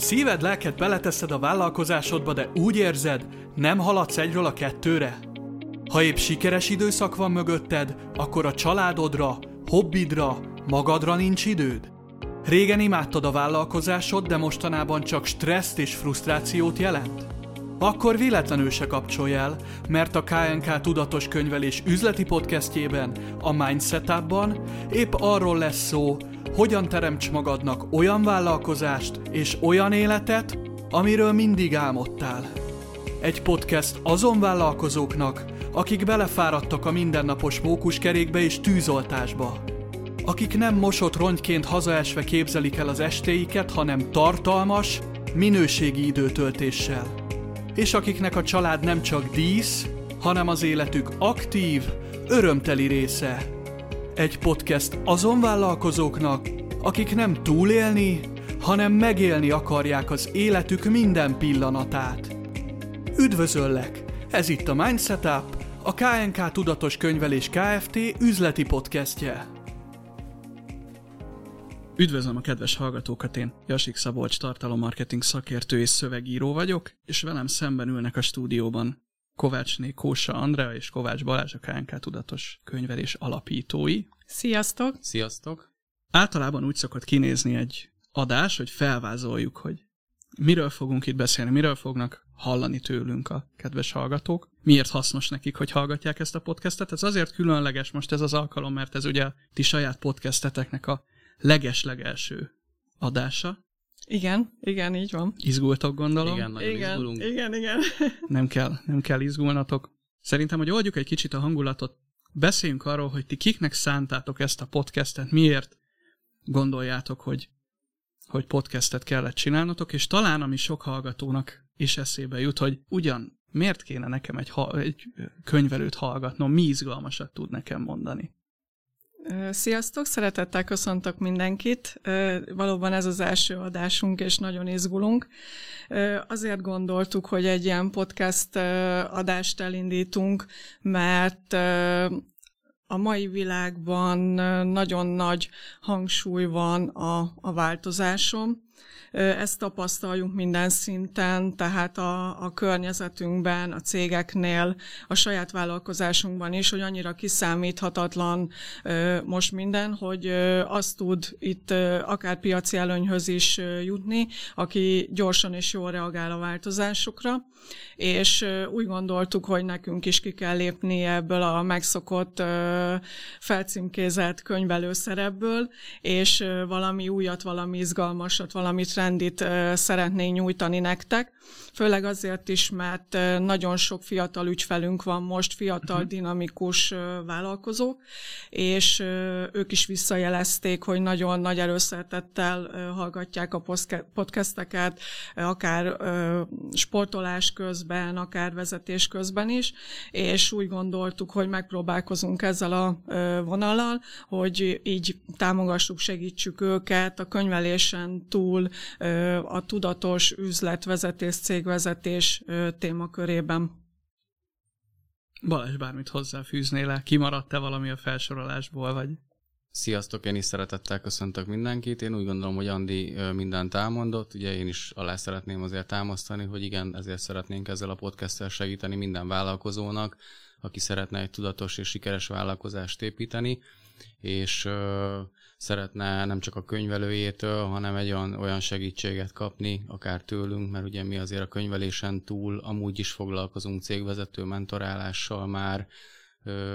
Szíved, lelked beleteszed a vállalkozásodba, de úgy érzed, nem haladsz egyről a kettőre? Ha épp sikeres időszak van mögötted, akkor a családodra, hobbidra, magadra nincs időd? Régen imádtad a vállalkozásod, de mostanában csak stresszt és frusztrációt jelent? Akkor véletlenül se kapcsolj el, mert a KNK Tudatos Könyvelés üzleti podcastjében, a Mindset Upban épp arról lesz szó, hogyan teremts magadnak olyan vállalkozást és olyan életet, amiről mindig álmodtál. Egy podcast azon vállalkozóknak, akik belefáradtak a mindennapos mókuskerékbe és tűzoltásba. Akik nem mosott rongyként hazaesve képzelik el az estéiket, hanem tartalmas, minőségi időtöltéssel. És akiknek a család nem csak dísz, hanem az életük aktív, örömteli része. Egy podcast azon vállalkozóknak, akik nem túlélni, hanem megélni akarják az életük minden pillanatát. Üdvözöllek! Ez itt a Mindset Up, a KNK Tudatos Könyvelés Kft. üzleti podcastje. Üdvözlöm a kedves hallgatókat, én Jasik Szabolcs tartalommarketing szakértő és szövegíró vagyok, és velem szemben ülnek a stúdióban Kovácsné Kósa Andrea és Kovács Balázs a KNK Tudatos Könyvelés alapítói. Sziasztok! Sziasztok! Általában úgy szokott kinézni egy adás, hogy felvázoljuk, hogy miről fogunk itt beszélni, miről fognak hallani tőlünk a kedves hallgatók, miért hasznos nekik, hogy hallgatják ezt a podcastet. Ez azért különleges most ez az alkalom, mert ez ugye ti saját podcasteteknek a leges-legelső adása. Igen, igen, így van. Izgultok, gondolom. Igen, nagyon igen, izgulunk. igen, igen. Nem kell, nem kell izgulnatok. Szerintem, hogy oldjuk egy kicsit a hangulatot, beszéljünk arról, hogy ti kiknek szántátok ezt a podcastet, miért gondoljátok, hogy, hogy podcastet kellett csinálnotok, és talán ami sok hallgatónak is eszébe jut, hogy ugyan miért kéne nekem egy, ha- egy könyvelőt hallgatnom, mi izgalmasat tud nekem mondani. Sziasztok, szeretettel köszöntök mindenkit. Valóban ez az első adásunk, és nagyon izgulunk. Azért gondoltuk, hogy egy ilyen podcast adást elindítunk, mert a mai világban nagyon nagy hangsúly van a, a változáson. Ezt tapasztaljuk minden szinten, tehát a, a környezetünkben, a cégeknél, a saját vállalkozásunkban is, hogy annyira kiszámíthatatlan most minden, hogy azt tud itt akár piaci előnyhöz is jutni, aki gyorsan és jól reagál a változásokra, és úgy gondoltuk, hogy nekünk is ki kell lépni ebből a megszokott felcímkézett könyvelő szerepből, és valami újat, valami izgalmasat, valami trendit ö, szeretnénk nyújtani nektek. Főleg azért is, mert nagyon sok fiatal ügyfelünk van most, fiatal, dinamikus ö, vállalkozók, és ők is visszajelezték, hogy nagyon nagy erőszeretettel ö, hallgatják a podcasteket, akár sportolás közben, akár vezetés közben is, és úgy gondoltuk, hogy megpróbálkozunk ezzel a vonallal, hogy így támogassuk, segítsük őket a könyvelésen túl ö, a tudatos üzletvezetés, cégvezetés témakörében. Balázs, bármit hozzáfűznél le? Kimaradt-e valami a felsorolásból, vagy? Sziasztok, én is szeretettel köszöntök mindenkit. Én úgy gondolom, hogy Andi mindent elmondott. Ugye én is alá szeretném azért támasztani, hogy igen, ezért szeretnénk ezzel a podcasttel segíteni minden vállalkozónak, aki szeretne egy tudatos és sikeres vállalkozást építeni, és szeretne nem csak a könyvelőjétől, hanem egy olyan, olyan segítséget kapni, akár tőlünk, mert ugye mi azért a könyvelésen túl amúgy is foglalkozunk cégvezető mentorálással már,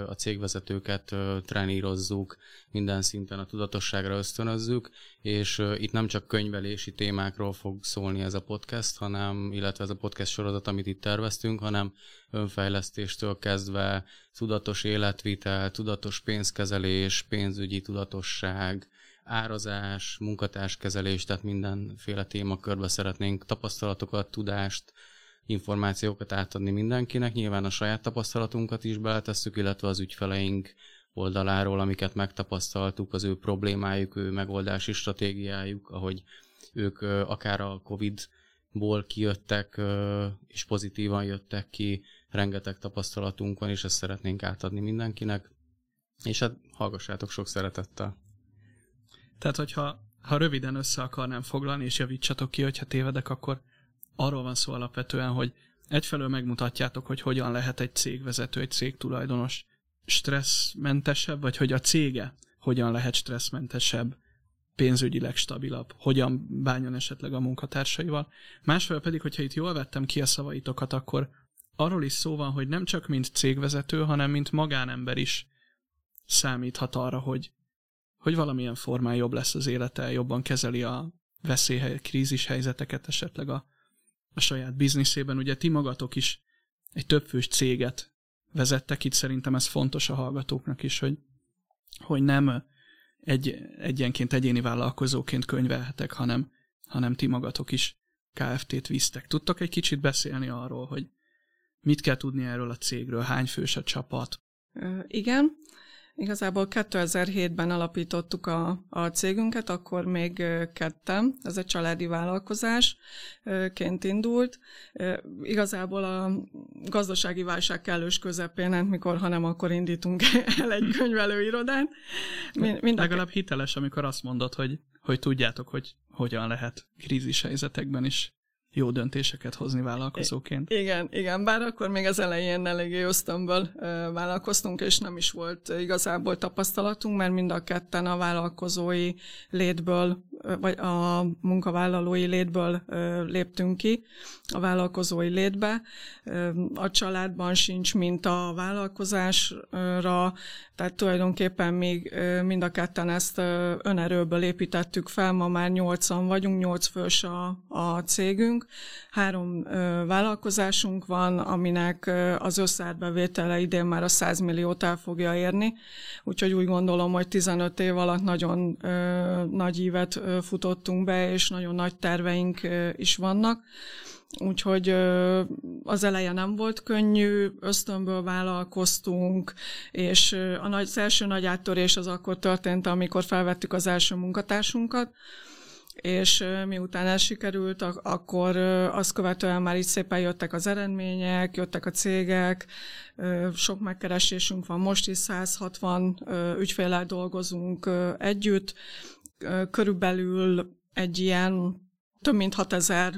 a cégvezetőket trenírozzuk, minden szinten a tudatosságra ösztönözzük, és itt nem csak könyvelési témákról fog szólni ez a podcast, hanem, illetve ez a podcast sorozat, amit itt terveztünk, hanem önfejlesztéstől kezdve tudatos életvitel, tudatos pénzkezelés, pénzügyi tudatosság, árazás, munkatárskezelés, tehát mindenféle témakörbe szeretnénk tapasztalatokat, tudást, információkat átadni mindenkinek. Nyilván a saját tapasztalatunkat is beletesszük, illetve az ügyfeleink oldaláról, amiket megtapasztaltuk, az ő problémájuk, ő megoldási stratégiájuk, ahogy ők akár a Covid-ból kijöttek, és pozitívan jöttek ki, rengeteg tapasztalatunk van, és ezt szeretnénk átadni mindenkinek. És hát hallgassátok sok szeretettel. Tehát, hogyha ha röviden össze akarnám foglalni, és javítsatok ki, hogyha tévedek, akkor arról van szó alapvetően, hogy egyfelől megmutatjátok, hogy hogyan lehet egy cégvezető, egy cégtulajdonos stresszmentesebb, vagy hogy a cége hogyan lehet stresszmentesebb, pénzügyileg stabilabb, hogyan bánjon esetleg a munkatársaival. Másfelől pedig, hogyha itt jól vettem ki a szavaitokat, akkor arról is szó van, hogy nem csak mint cégvezető, hanem mint magánember is számíthat arra, hogy, hogy valamilyen formán jobb lesz az élete, jobban kezeli a veszély, krízis helyzeteket esetleg a, a saját bizniszében. Ugye ti magatok is egy többfős céget vezettek, itt szerintem ez fontos a hallgatóknak is, hogy, hogy nem egy, egyenként egyéni vállalkozóként könyvelhetek, hanem, hanem ti magatok is KFT-t visztek. Tudtok egy kicsit beszélni arról, hogy mit kell tudni erről a cégről, hány fős a csapat? Igen, Igazából 2007-ben alapítottuk a, a cégünket, akkor még kettem, ez egy családi vállalkozásként indult. Igazából a gazdasági válság kellős közepén, mikor, hanem akkor indítunk el egy könyvelőirodát. Mind Legalább hiteles, amikor azt mondod, hogy, hogy tudjátok, hogy hogyan lehet krízis helyzetekben is jó döntéseket hozni vállalkozóként. Igen, igen, bár akkor még az elején eléggé ösztönből vállalkoztunk, és nem is volt igazából tapasztalatunk, mert mind a ketten a vállalkozói létből, vagy a munkavállalói létből léptünk ki, a vállalkozói létbe. A családban sincs mint a vállalkozásra, tehát tulajdonképpen még mind a ketten ezt önerőből építettük fel, ma már nyolcan vagyunk, nyolc fős a, a cégünk. Három vállalkozásunk van, aminek az összárbevétele idén már a 100 milliót el fogja érni, úgyhogy úgy gondolom, hogy 15 év alatt nagyon nagy ívet futottunk be, és nagyon nagy terveink is vannak. Úgyhogy az eleje nem volt könnyű, ösztönből vállalkoztunk, és a nagy, az első nagy áttörés az akkor történt, amikor felvettük az első munkatársunkat, és miután ez sikerült, akkor azt követően már így szépen jöttek az eredmények, jöttek a cégek, sok megkeresésünk van, most is 160 ügyféllel dolgozunk együtt, körülbelül egy ilyen több mint 6000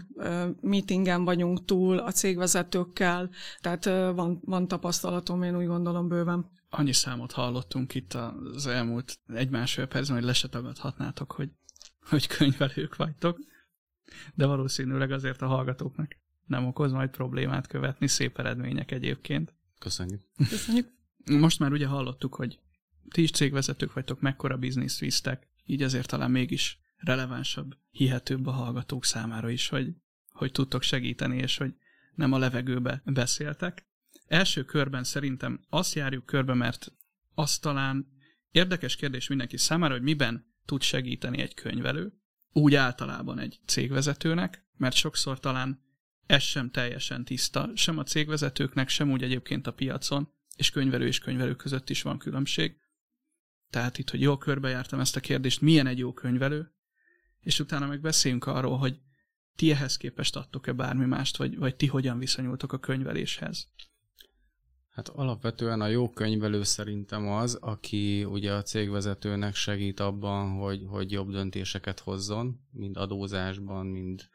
meetingen vagyunk túl a cégvezetőkkel, tehát van, van tapasztalatom, én úgy gondolom bőven. Annyi számot hallottunk itt az elmúlt egy-másfél percben, hogy le se tagadhatnátok, hogy, hogy könyvelők vagytok, de valószínűleg azért a hallgatóknak nem okoz majd problémát követni, szép eredmények egyébként. Köszönjük. Köszönjük. Most már ugye hallottuk, hogy ti is cégvezetők vagytok, mekkora bizniszt visztek, így azért talán mégis relevánsabb, hihetőbb a hallgatók számára is, hogy, hogy tudtok segíteni, és hogy nem a levegőbe beszéltek. Első körben szerintem azt járjuk körbe, mert azt talán érdekes kérdés mindenki számára, hogy miben tud segíteni egy könyvelő, úgy általában egy cégvezetőnek, mert sokszor talán ez sem teljesen tiszta, sem a cégvezetőknek, sem úgy egyébként a piacon, és könyvelő és könyvelő között is van különbség. Tehát itt, hogy jól körbejártam ezt a kérdést, milyen egy jó könyvelő, és utána meg beszéljünk arról, hogy ti ehhez képest adtok-e bármi mást, vagy, vagy ti hogyan viszonyultok a könyveléshez? Hát alapvetően a jó könyvelő szerintem az, aki ugye a cégvezetőnek segít abban, hogy, hogy jobb döntéseket hozzon, mind adózásban, mind,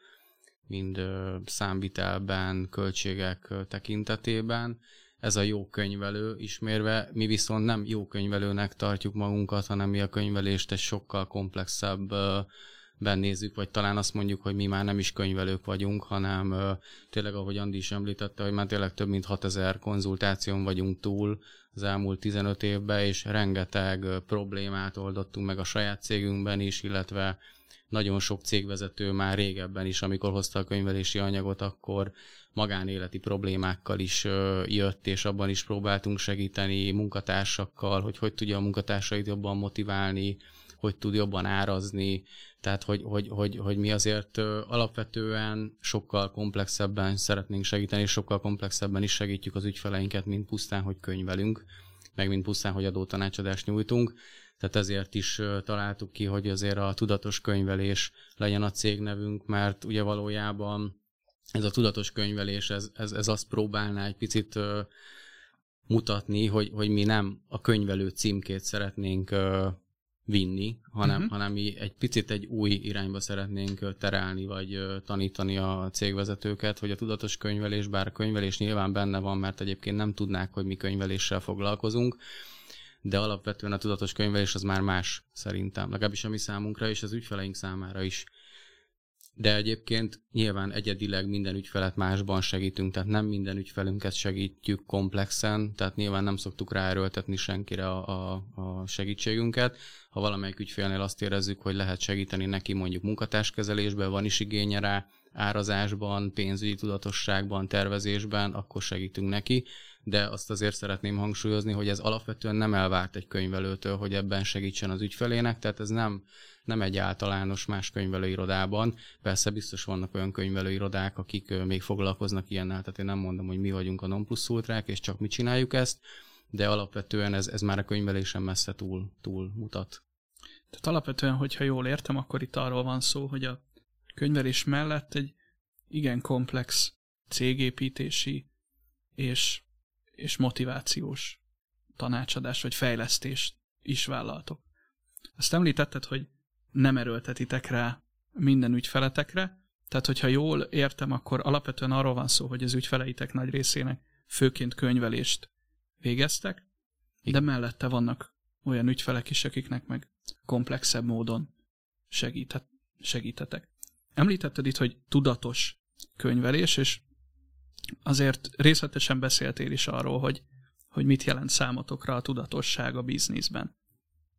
mind számvitelben, költségek tekintetében. Ez a jó könyvelő ismérve, mi viszont nem jó könyvelőnek tartjuk magunkat, hanem mi a könyvelést egy sokkal komplexebb nézzük, vagy talán azt mondjuk, hogy mi már nem is könyvelők vagyunk, hanem tényleg, ahogy Andi is említette, hogy már tényleg több mint 6000 konzultáción vagyunk túl az elmúlt 15 évben, és rengeteg problémát oldottunk meg a saját cégünkben is, illetve nagyon sok cégvezető már régebben is, amikor hozta a könyvelési anyagot, akkor magánéleti problémákkal is jött, és abban is próbáltunk segíteni munkatársakkal, hogy hogy tudja a munkatársait jobban motiválni, hogy tud jobban árazni, tehát hogy, hogy, hogy, hogy mi azért alapvetően sokkal komplexebben szeretnénk segíteni, és sokkal komplexebben is segítjük az ügyfeleinket, mint pusztán, hogy könyvelünk, meg mint pusztán, hogy adótanácsadást nyújtunk. Tehát ezért is találtuk ki, hogy azért a tudatos könyvelés legyen a cégnevünk, mert ugye valójában ez a tudatos könyvelés, ez, ez, ez azt próbálná egy picit mutatni, hogy, hogy mi nem a könyvelő címkét szeretnénk vinni, hanem, uh-huh. hanem mi egy picit egy új irányba szeretnénk terelni, vagy tanítani a cégvezetőket, hogy a tudatos könyvelés, bár a könyvelés nyilván benne van, mert egyébként nem tudnák, hogy mi könyveléssel foglalkozunk, de alapvetően a tudatos könyvelés az már más szerintem, legalábbis a mi számunkra és az ügyfeleink számára is de egyébként nyilván egyedileg minden ügyfelet másban segítünk, tehát nem minden ügyfelünket segítjük komplexen, tehát nyilván nem szoktuk ráerőltetni senkire a, a, a segítségünket. Ha valamelyik ügyfélnél azt érezzük, hogy lehet segíteni neki mondjuk munkatárskezelésben, van is igénye rá, árazásban, pénzügyi tudatosságban, tervezésben, akkor segítünk neki, de azt azért szeretném hangsúlyozni, hogy ez alapvetően nem elvárt egy könyvelőtől, hogy ebben segítsen az ügyfelének, tehát ez nem nem egy általános más könyvelőirodában. Persze biztos vannak olyan könyvelőirodák, akik még foglalkoznak ilyennel, tehát én nem mondom, hogy mi vagyunk a non plus ultrák, és csak mi csináljuk ezt, de alapvetően ez, ez már a könyvelésen messze túl, túl mutat. Tehát alapvetően, hogyha jól értem, akkor itt arról van szó, hogy a könyvelés mellett egy igen komplex cégépítési és, és motivációs tanácsadás vagy fejlesztést is vállaltok. Azt említetted, hogy nem erőltetitek rá minden ügyfeletekre, tehát hogyha jól értem, akkor alapvetően arról van szó, hogy az ügyfeleitek nagy részének főként könyvelést végeztek, de mellette vannak olyan ügyfelek is, akiknek meg komplexebb módon segíthet, segítetek. Említetted itt, hogy tudatos könyvelés, és azért részletesen beszéltél is arról, hogy, hogy mit jelent számotokra a tudatosság a bizniszben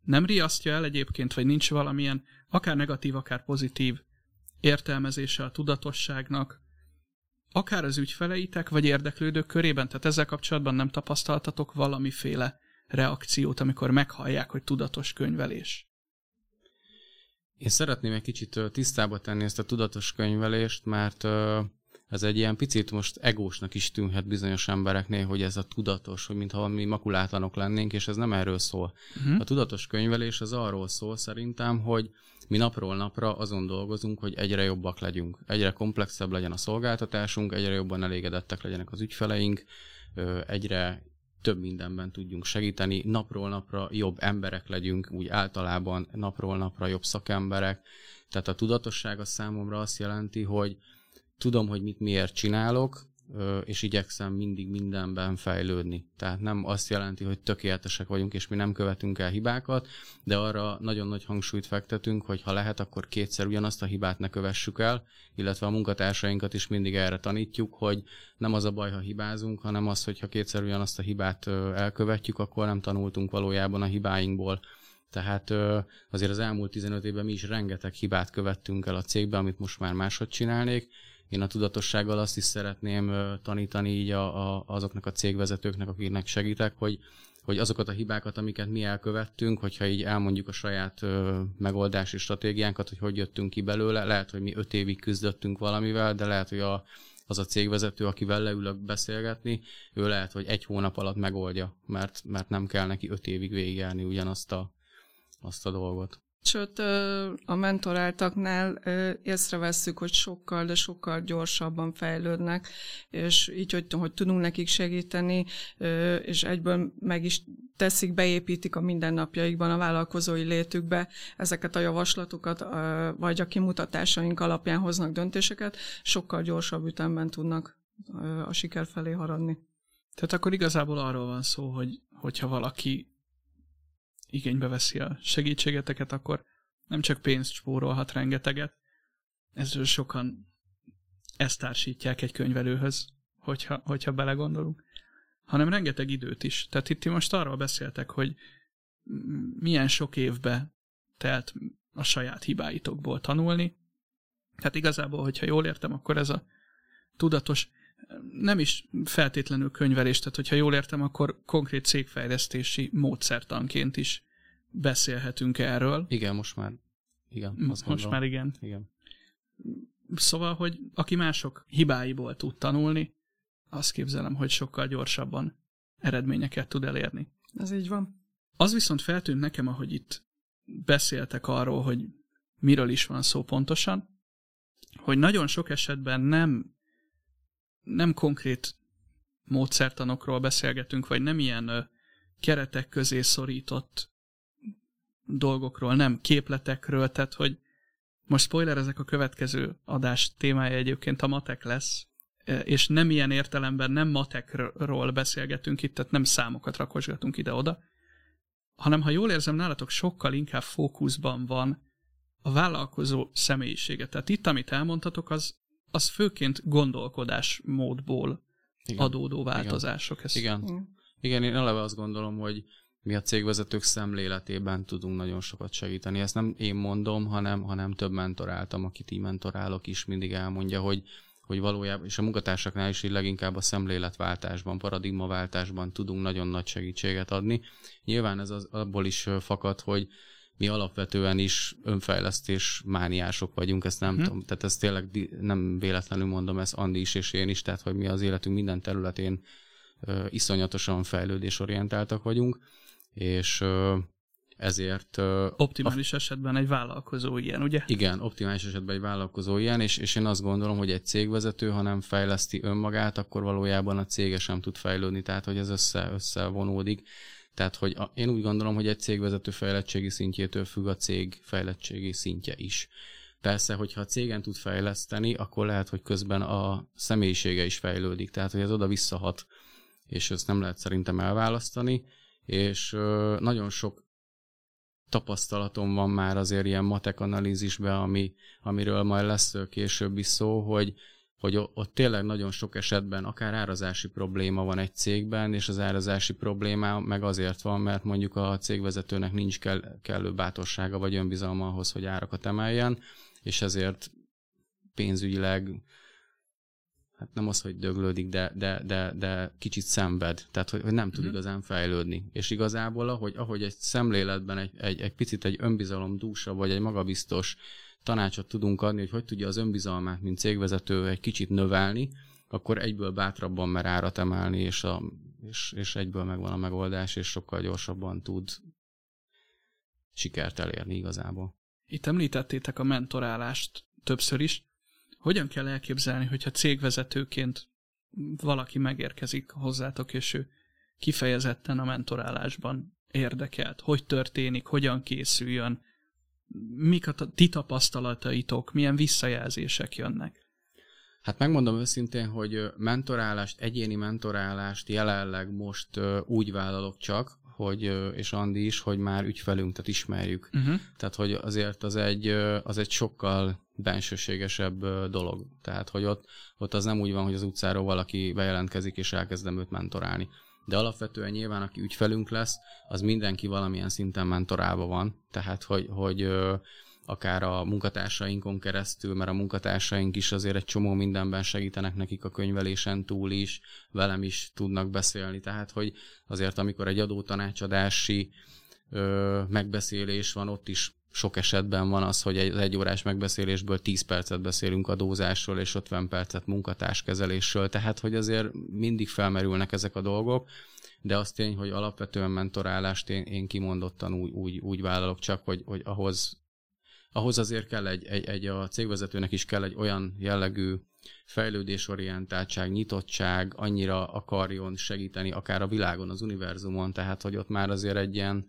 nem riasztja el egyébként, vagy nincs valamilyen akár negatív, akár pozitív értelmezése a tudatosságnak, akár az ügyfeleitek, vagy érdeklődők körében, tehát ezzel kapcsolatban nem tapasztaltatok valamiféle reakciót, amikor meghallják, hogy tudatos könyvelés? Én szeretném egy kicsit tisztába tenni ezt a tudatos könyvelést, mert ez egy ilyen picit most egósnak is tűnhet bizonyos embereknél, hogy ez a tudatos, hogy mintha mi makulátlanok lennénk, és ez nem erről szól. Uh-huh. A tudatos könyvelés az arról szól szerintem, hogy mi napról napra azon dolgozunk, hogy egyre jobbak legyünk, egyre komplexebb legyen a szolgáltatásunk, egyre jobban elégedettek legyenek az ügyfeleink, egyre több mindenben tudjunk segíteni, napról napra jobb emberek legyünk, úgy általában napról napra jobb szakemberek. Tehát a tudatosság a számomra azt jelenti, hogy tudom, hogy mit miért csinálok, és igyekszem mindig mindenben fejlődni. Tehát nem azt jelenti, hogy tökéletesek vagyunk, és mi nem követünk el hibákat, de arra nagyon nagy hangsúlyt fektetünk, hogy ha lehet, akkor kétszer ugyanazt a hibát ne kövessük el, illetve a munkatársainkat is mindig erre tanítjuk, hogy nem az a baj, ha hibázunk, hanem az, hogy ha kétszer ugyanazt a hibát elkövetjük, akkor nem tanultunk valójában a hibáinkból. Tehát azért az elmúlt 15 évben mi is rengeteg hibát követtünk el a cégben, amit most már máshogy csinálnék, én a tudatossággal azt is szeretném tanítani így a, a, azoknak a cégvezetőknek, akiknek segítek, hogy, hogy azokat a hibákat, amiket mi elkövettünk, hogyha így elmondjuk a saját ö, megoldási stratégiánkat, hogy hogy jöttünk ki belőle, lehet, hogy mi öt évig küzdöttünk valamivel, de lehet, hogy a, az a cégvezető, akivel leülök beszélgetni, ő lehet, hogy egy hónap alatt megoldja, mert, mert nem kell neki öt évig végigjárni ugyanazt a, azt a dolgot. Sőt, a mentoráltaknál észrevesszük, hogy sokkal, de sokkal gyorsabban fejlődnek, és így, hogy, hogy tudunk nekik segíteni, és egyből meg is teszik, beépítik a mindennapjaikban, a vállalkozói létükbe ezeket a javaslatokat, vagy a kimutatásaink alapján hoznak döntéseket, sokkal gyorsabb ütemben tudnak a siker felé haradni. Tehát akkor igazából arról van szó, hogy hogyha valaki igénybe veszi a segítségeteket, akkor nem csak pénzt spórolhat rengeteget, ezzel sokan ezt társítják egy könyvelőhöz, hogyha, hogyha belegondolunk, hanem rengeteg időt is. Tehát itt most arról beszéltek, hogy milyen sok évbe telt a saját hibáitokból tanulni. Tehát igazából, hogyha jól értem, akkor ez a tudatos, nem is feltétlenül könyvelés, tehát hogyha jól értem, akkor konkrét cégfejlesztési módszertanként is beszélhetünk erről. Igen, most már. Igen, azt Most gondolom. már igen. Igen. Szóval, hogy aki mások hibáiból tud tanulni, azt képzelem, hogy sokkal gyorsabban eredményeket tud elérni. Ez így van. Az viszont feltűnt nekem, ahogy itt beszéltek arról, hogy miről is van szó pontosan, hogy nagyon sok esetben nem, nem konkrét módszertanokról beszélgetünk, vagy nem ilyen keretek közé szorított dolgokról, nem képletekről, tehát hogy most spoiler, ezek a következő adás témája egyébként a matek lesz, és nem ilyen értelemben nem matekról beszélgetünk itt, tehát nem számokat rakosgatunk ide-oda, hanem ha jól érzem, nálatok sokkal inkább fókuszban van a vállalkozó személyisége. Tehát itt, amit elmondhatok, az, az főként gondolkodásmódból Igen. adódó változások. Igen. Ezt... Igen. Igen, én eleve azt gondolom, hogy mi a cégvezetők szemléletében tudunk nagyon sokat segíteni. Ezt nem én mondom, hanem, hanem több mentoráltam, akit így mentorálok is, mindig elmondja, hogy hogy valójában, és a munkatársaknál is így leginkább a szemléletváltásban, paradigmaváltásban tudunk nagyon nagy segítséget adni. Nyilván ez az, abból is fakad, hogy mi alapvetően is önfejlesztés mániások vagyunk, ezt nem hmm. tudom, tehát ezt tényleg nem véletlenül mondom, ezt Andi is és én is, tehát hogy mi az életünk minden területén uh, iszonyatosan fejlődésorientáltak vagyunk, és ezért... Optimális a, esetben egy vállalkozó ilyen, ugye? Igen, optimális esetben egy vállalkozó ilyen, és, és én azt gondolom, hogy egy cégvezető, ha nem fejleszti önmagát, akkor valójában a cége sem tud fejlődni, tehát hogy ez össze, összevonódik. Tehát, hogy a, én úgy gondolom, hogy egy cégvezető fejlettségi szintjétől függ a cég fejlettségi szintje is. Persze, hogyha a cégen tud fejleszteni, akkor lehet, hogy közben a személyisége is fejlődik, tehát hogy ez oda visszahat, és ezt nem lehet szerintem elválasztani, és nagyon sok tapasztalatom van már azért ilyen matek analízisben, ami, amiről majd lesz később is szó, hogy, hogy ott tényleg nagyon sok esetben akár árazási probléma van egy cégben, és az árazási probléma meg azért van, mert mondjuk a cégvezetőnek nincs kell, kellő bátorsága vagy önbizalma ahhoz, hogy árakat emeljen, és ezért pénzügyileg hát nem az, hogy döglődik, de, de, de, de kicsit szenved, tehát hogy, hogy nem tud mm. igazán fejlődni. És igazából, ahogy, ahogy egy szemléletben egy, egy, egy picit egy önbizalom dúsa, vagy egy magabiztos tanácsot tudunk adni, hogy hogy tudja az önbizalmát, mint cégvezető egy kicsit növelni, akkor egyből bátrabban mer árat emelni, és, a, és, és egyből megvan a megoldás, és sokkal gyorsabban tud sikert elérni igazából. Itt említettétek a mentorálást többször is. Hogyan kell elképzelni, hogyha cégvezetőként valaki megérkezik hozzátok, és ő kifejezetten a mentorálásban érdekelt? Hogy történik, hogyan készüljön, mik a ti tapasztalataitok, milyen visszajelzések jönnek? Hát megmondom őszintén, hogy mentorálást, egyéni mentorálást jelenleg most úgy vállalok csak, hogy, és Andi is, hogy már ügyfelünket ismerjük. Uh-huh. Tehát, hogy azért az egy, az egy sokkal bensőségesebb dolog. Tehát, hogy ott, ott az nem úgy van, hogy az utcáról valaki bejelentkezik, és elkezdem őt mentorálni. De alapvetően nyilván, aki ügyfelünk lesz, az mindenki valamilyen szinten mentorálva van. Tehát, hogy, hogy akár a munkatársainkon keresztül, mert a munkatársaink is azért egy csomó mindenben segítenek nekik a könyvelésen túl is, velem is tudnak beszélni. Tehát, hogy azért amikor egy adótanácsadási ö, megbeszélés van, ott is sok esetben van az, hogy egy, egy órás megbeszélésből 10 percet beszélünk adózásról, és 50 percet munkatárskezelésről, tehát hogy azért mindig felmerülnek ezek a dolgok, de az tény, hogy alapvetően mentorálást én, én kimondottan úgy, úgy, úgy vállalok csak, hogy, hogy ahhoz, ahhoz azért kell egy, egy, egy, a cégvezetőnek is kell egy olyan jellegű fejlődésorientáltság, nyitottság, annyira akarjon segíteni akár a világon, az univerzumon, tehát hogy ott már azért egy ilyen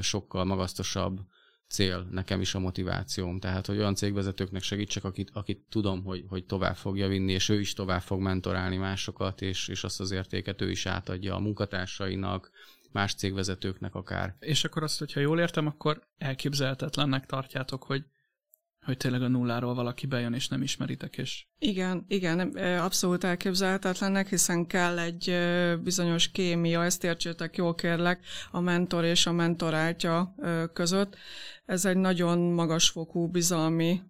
sokkal magasztosabb cél nekem is a motivációm. Tehát, hogy olyan cégvezetőknek segítsek, akit, akit tudom, hogy, hogy tovább fogja vinni, és ő is tovább fog mentorálni másokat, és, és azt az értéket ő is átadja a munkatársainak, más cégvezetőknek akár. És akkor azt, hogyha jól értem, akkor elképzelhetetlennek tartjátok, hogy hogy tényleg a nulláról valaki bejön, és nem ismeritek, és... Igen, igen, abszolút elképzelhetetlennek, hiszen kell egy bizonyos kémia, ezt értsétek jól kérlek, a mentor és a mentoráltja között. Ez egy nagyon magasfokú bizalmi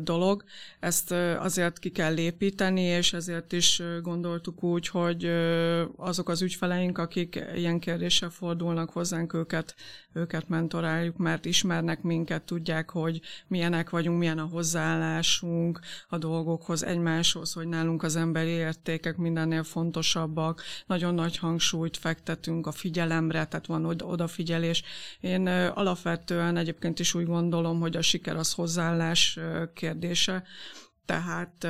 dolog. Ezt azért ki kell építeni, és ezért is gondoltuk úgy, hogy azok az ügyfeleink, akik ilyen kérdéssel fordulnak hozzánk, őket, őket mentoráljuk, mert ismernek minket, tudják, hogy milyenek vagyunk, milyen a hozzáállásunk a dolgokhoz, egymáshoz, hogy nálunk az emberi értékek mindennél fontosabbak. Nagyon nagy hangsúlyt fektetünk a figyelemre, tehát van odafigyelés. Én alapvetően egyébként is úgy gondolom, hogy a siker az hozzáállás kérdése. Tehát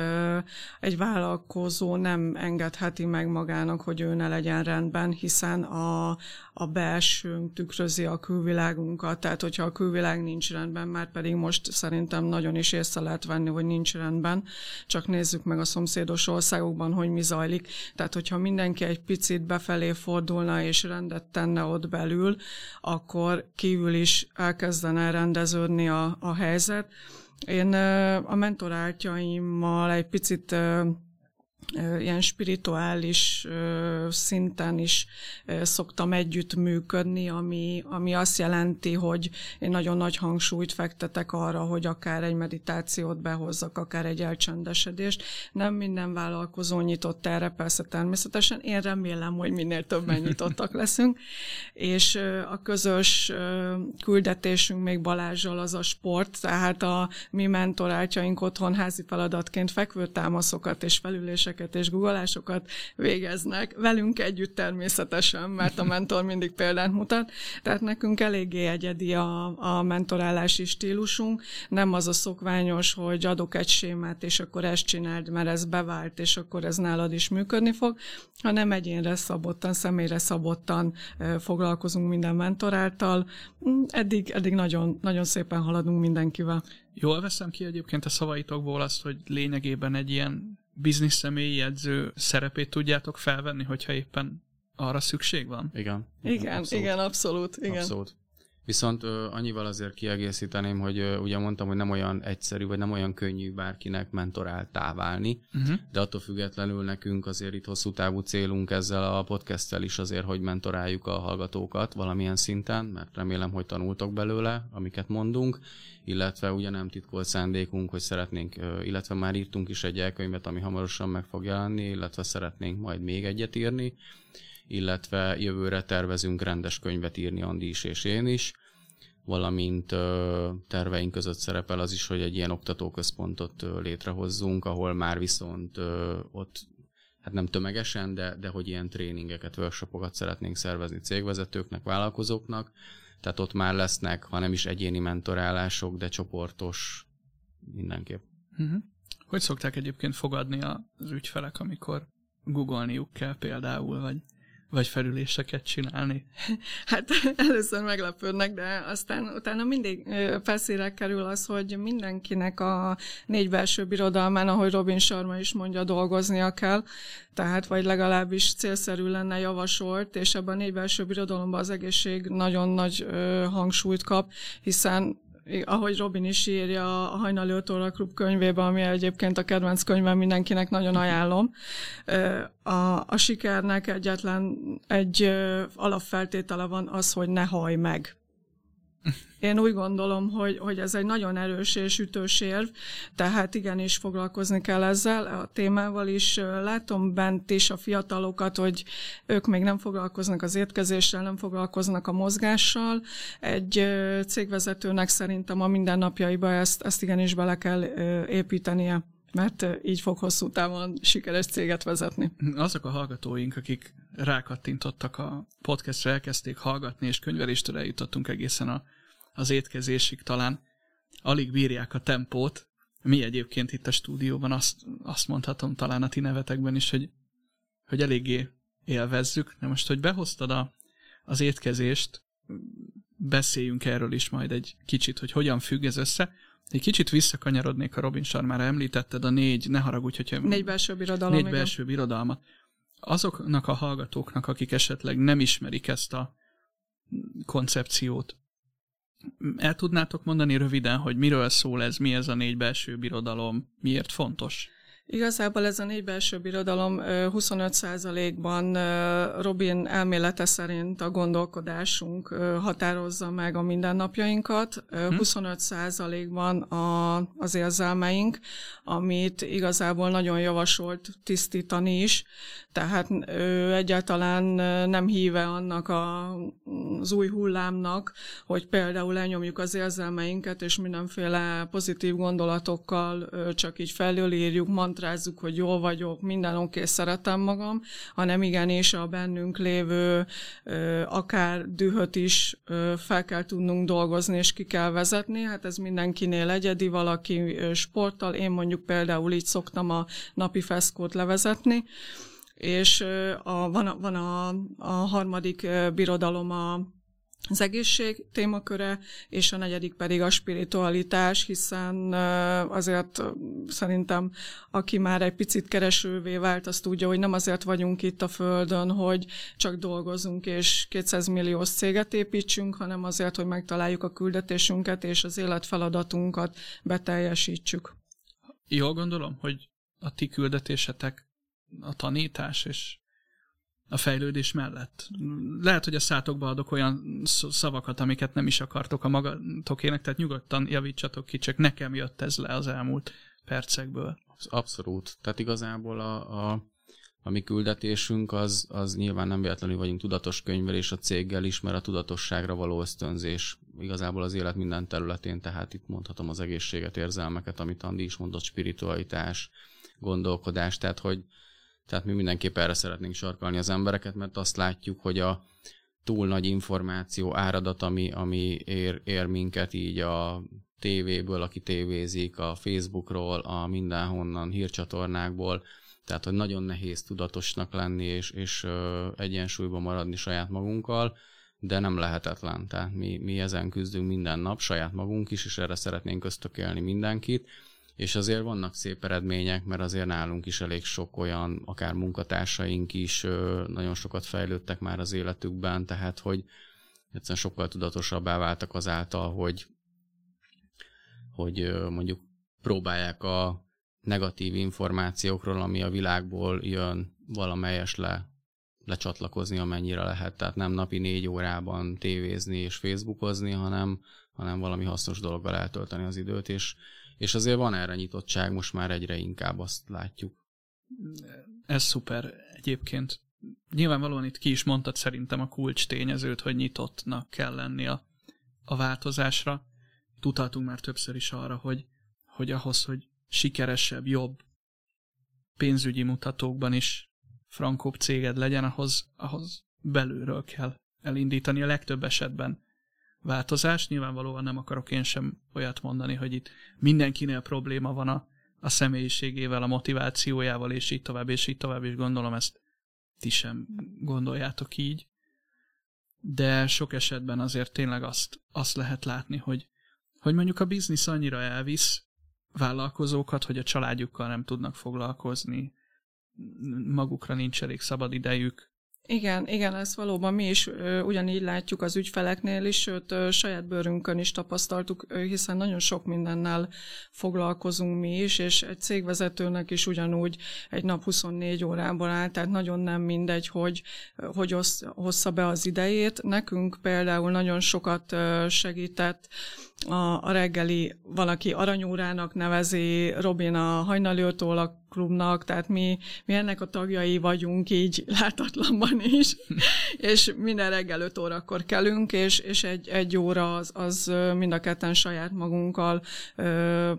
egy vállalkozó nem engedheti meg magának, hogy ő ne legyen rendben, hiszen a, a belsőnk tükrözi a külvilágunkat, tehát hogyha a külvilág nincs rendben, már pedig most szerintem nagyon is észre lehet venni, hogy nincs rendben, csak nézzük meg a szomszédos országokban, hogy mi zajlik. Tehát, hogyha mindenki egy picit befelé fordulna és rendet tenne ott belül, akkor kívül is elkezdene rendeződni a, a helyzet. Én a mentoráltjaimmal egy picit ilyen spirituális szinten is szoktam együttműködni, ami, ami azt jelenti, hogy én nagyon nagy hangsúlyt fektetek arra, hogy akár egy meditációt behozzak, akár egy elcsendesedést. Nem minden vállalkozó nyitott erre, persze természetesen. Én remélem, hogy minél többen nyitottak leszünk. És a közös küldetésünk még Balázsjal az a sport, tehát a mi mentorátjaink otthon házi feladatként fekvőtámaszokat és felüléseket kereséseket és guggolásokat végeznek, velünk együtt természetesen, mert a mentor mindig példát mutat, tehát nekünk eléggé egyedi a, a mentorálási stílusunk, nem az a szokványos, hogy adok egy sémát, és akkor ezt csináld, mert ez bevált, és akkor ez nálad is működni fog, hanem egyénre szabottan, személyre szabottan foglalkozunk minden mentor által. Mm, eddig, eddig nagyon, nagyon szépen haladunk mindenkivel. Jól veszem ki egyébként a szavaitokból azt, hogy lényegében egy ilyen biznisz személyi edző szerepét tudjátok felvenni, hogyha éppen arra szükség van? Igen. Igen, abszolút. igen, abszolút. Igen. abszolút. Viszont ö, annyival azért kiegészíteném, hogy ö, ugye mondtam, hogy nem olyan egyszerű, vagy nem olyan könnyű bárkinek mentoráltá válni, uh-huh. de attól függetlenül nekünk azért itt hosszú távú célunk ezzel a podcasttel is azért, hogy mentoráljuk a hallgatókat valamilyen szinten, mert remélem, hogy tanultok belőle, amiket mondunk, illetve ugye nem titkolt szándékunk, hogy szeretnénk, illetve már írtunk is egy elkönyvet, ami hamarosan meg fog jelenni, illetve szeretnénk majd még egyet írni, illetve jövőre tervezünk rendes könyvet írni Andi is és én is, valamint terveink között szerepel az is, hogy egy ilyen oktatóközpontot létrehozzunk, ahol már viszont ott hát nem tömegesen, de, de hogy ilyen tréningeket, workshopokat szeretnénk szervezni cégvezetőknek, vállalkozóknak, tehát ott már lesznek, ha nem is egyéni mentorálások, de csoportos mindenképp. Uh-huh. Hogy szokták egyébként fogadni az ügyfelek, amikor googolniuk kell például, vagy vagy felüléseket csinálni? Hát először meglepődnek, de aztán utána mindig felszíre kerül az, hogy mindenkinek a négy belső birodalmán, ahogy Robin Sharma is mondja, dolgoznia kell, tehát vagy legalábbis célszerű lenne javasolt, és ebben a négy belső birodalomban az egészség nagyon nagy hangsúlyt kap, hiszen ahogy Robin is írja a Hajnali 5 óra klub könyvében, ami egyébként a kedvenc könyvem, mindenkinek nagyon ajánlom. A, a sikernek egyetlen egy alapfeltétele van az, hogy ne haj meg. Én úgy gondolom, hogy, hogy ez egy nagyon erős és ütős érv, tehát igenis foglalkozni kell ezzel a témával is. Látom bent is a fiatalokat, hogy ők még nem foglalkoznak az étkezéssel, nem foglalkoznak a mozgással. Egy cégvezetőnek szerintem a mindennapjaiba ezt, ezt igenis bele kell építenie mert így fog hosszú távon sikeres céget vezetni. Azok a hallgatóink, akik rákattintottak a podcastra, elkezdték hallgatni, és könyveléstől eljutottunk egészen a az étkezésig talán alig bírják a tempót. Mi egyébként itt a stúdióban azt, azt mondhatom talán a ti nevetekben is, hogy, hogy eléggé élvezzük. De most, hogy behoztad a, az étkezést, beszéljünk erről is majd egy kicsit, hogy hogyan függ ez össze. Egy kicsit visszakanyarodnék a Robin Sarmára, említetted a négy, ne haragudj, hogyha... Négy belső birodalom. Négy belső birodalmat. Azoknak a hallgatóknak, akik esetleg nem ismerik ezt a koncepciót, el tudnátok mondani röviden, hogy miről szól ez, mi ez a négy belső birodalom, miért fontos? Igazából ez a négy belső birodalom 25%-ban Robin elmélete szerint a gondolkodásunk határozza meg a mindennapjainkat, 25%-ban a, az érzelmeink, amit igazából nagyon javasolt tisztítani is, tehát ő egyáltalán nem híve annak a, az új hullámnak, hogy például elnyomjuk az érzelmeinket, és mindenféle pozitív gondolatokkal csak így felülírjuk, mantrázzuk, hogy jól vagyok, minden oké, okay, szeretem magam, hanem igenis a bennünk lévő akár dühöt is fel kell tudnunk dolgozni, és ki kell vezetni. Hát ez mindenkinél egyedi, valaki sporttal, én mondjuk például így szoktam a napi feszkót levezetni, és a, van, a, van a, a harmadik birodalom a az egészség témaköre, és a negyedik pedig a spiritualitás, hiszen azért szerintem, aki már egy picit keresővé vált, azt tudja, hogy nem azért vagyunk itt a Földön, hogy csak dolgozunk és 200 milliós céget építsünk, hanem azért, hogy megtaláljuk a küldetésünket és az életfeladatunkat beteljesítsük. Jól gondolom, hogy a ti küldetésetek a tanítás és a fejlődés mellett. Lehet, hogy a szátokba adok olyan szavakat, amiket nem is akartok a magatokének, tehát nyugodtan javítsatok ki, csak nekem jött ez le az elmúlt percekből. Abszolút. Tehát igazából a, a, a mi küldetésünk az, az nyilván nem véletlenül vagyunk tudatos könyvelés a céggel is, mert a tudatosságra való ösztönzés igazából az élet minden területén, tehát itt mondhatom az egészséget, érzelmeket, amit Andi is mondott, spiritualitás, gondolkodás, tehát hogy tehát mi mindenképp erre szeretnénk sarkalni az embereket, mert azt látjuk, hogy a túl nagy információ áradat, ami, ami ér, ér minket így a tévéből, aki tévézik, a Facebookról, a mindenhonnan hírcsatornákból, tehát, hogy nagyon nehéz tudatosnak lenni és, és egyensúlyban maradni saját magunkkal, de nem lehetetlen. Tehát mi, mi ezen küzdünk minden nap, saját magunk is, és erre szeretnénk ösztökélni mindenkit, és azért vannak szép eredmények, mert azért nálunk is elég sok olyan, akár munkatársaink is nagyon sokat fejlődtek már az életükben, tehát hogy egyszerűen sokkal tudatosabbá váltak azáltal, hogy, hogy mondjuk próbálják a negatív információkról, ami a világból jön, valamelyes le, lecsatlakozni, amennyire lehet. Tehát nem napi négy órában tévézni és facebookozni, hanem, hanem valami hasznos dologgal eltölteni az időt, és, és azért van erre nyitottság, most már egyre inkább azt látjuk. Ez szuper egyébként. Nyilvánvalóan itt ki is mondtad szerintem a kulcs tényezőt, hogy nyitottnak kell lenni a, a változásra. Tudhatunk már többször is arra, hogy, hogy ahhoz, hogy sikeresebb, jobb pénzügyi mutatókban is frankóbb céged legyen, ahhoz, ahhoz belülről kell elindítani a legtöbb esetben változás. Nyilvánvalóan nem akarok én sem olyat mondani, hogy itt mindenkinél probléma van a, a személyiségével, a motivációjával, és így tovább, és így tovább, és gondolom ezt ti sem gondoljátok így. De sok esetben azért tényleg azt, azt lehet látni, hogy, hogy mondjuk a biznisz annyira elvisz vállalkozókat, hogy a családjukkal nem tudnak foglalkozni, magukra nincs elég szabad idejük, igen, igen, ezt valóban mi is ö, ugyanígy látjuk az ügyfeleknél is, sőt ö, saját bőrünkön is tapasztaltuk, ö, hiszen nagyon sok mindennel foglalkozunk mi is, és egy cégvezetőnek is ugyanúgy egy nap 24 órában áll, tehát nagyon nem mindegy, hogy hogy hossz, hossza be az idejét. Nekünk például nagyon sokat ö, segített a, a reggeli, valaki aranyórának nevezi, Robin a hajnali klubnak, tehát mi, mi ennek a tagjai vagyunk így látatlanban is, és minden reggel 5 órakor kelünk, és, és egy, egy óra az, az mind a ketten saját magunkkal ö,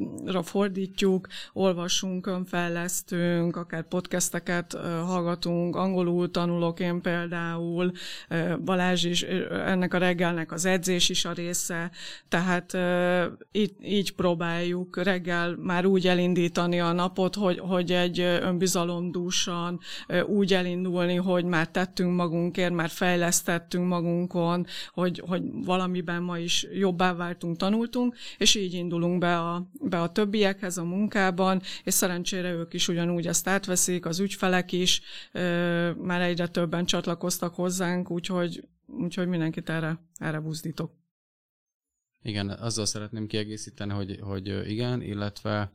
fordítjuk, olvasunk, önfejlesztünk, akár podcasteket ö, hallgatunk, angolul tanulok én például, ö, Balázs is, ennek a reggelnek az edzés is a része, tehát ö, így, így próbáljuk reggel már úgy elindítani a napot, hogy, hogy hogy egy önbizalomdúsan úgy elindulni, hogy már tettünk magunkért, már fejlesztettünk magunkon, hogy, hogy valamiben ma is jobbá váltunk, tanultunk, és így indulunk be a, be a többiekhez a munkában, és szerencsére ők is ugyanúgy ezt átveszik, az ügyfelek is, már egyre többen csatlakoztak hozzánk, úgyhogy, úgyhogy mindenkit erre, erre buzdítok. Igen, azzal szeretném kiegészíteni, hogy, hogy igen, illetve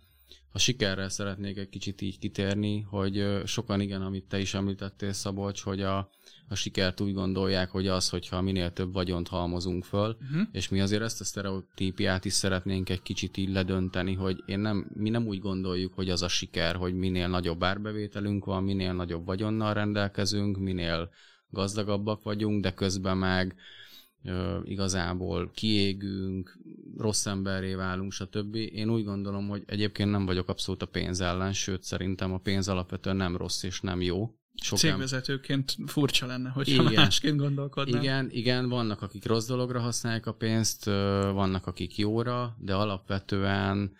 a sikerrel szeretnék egy kicsit így kitérni, hogy sokan igen, amit te is említettél, Szabolcs, hogy a, a sikert úgy gondolják, hogy az, hogyha minél több vagyont halmozunk föl, uh-huh. és mi azért ezt a sztereotípiát is szeretnénk egy kicsit így ledönteni, hogy én nem, mi nem úgy gondoljuk, hogy az a siker, hogy minél nagyobb árbevételünk van, minél nagyobb vagyonnal rendelkezünk, minél gazdagabbak vagyunk, de közben meg igazából kiégünk, rossz emberré válunk, stb. Én úgy gondolom, hogy egyébként nem vagyok abszolút a pénz ellen, sőt szerintem a pénz alapvetően nem rossz és nem jó. Sok Cégvezetőként furcsa lenne, igen, másként gondolkodnám. Igen, igen, vannak, akik rossz dologra használják a pénzt, vannak, akik jóra, de alapvetően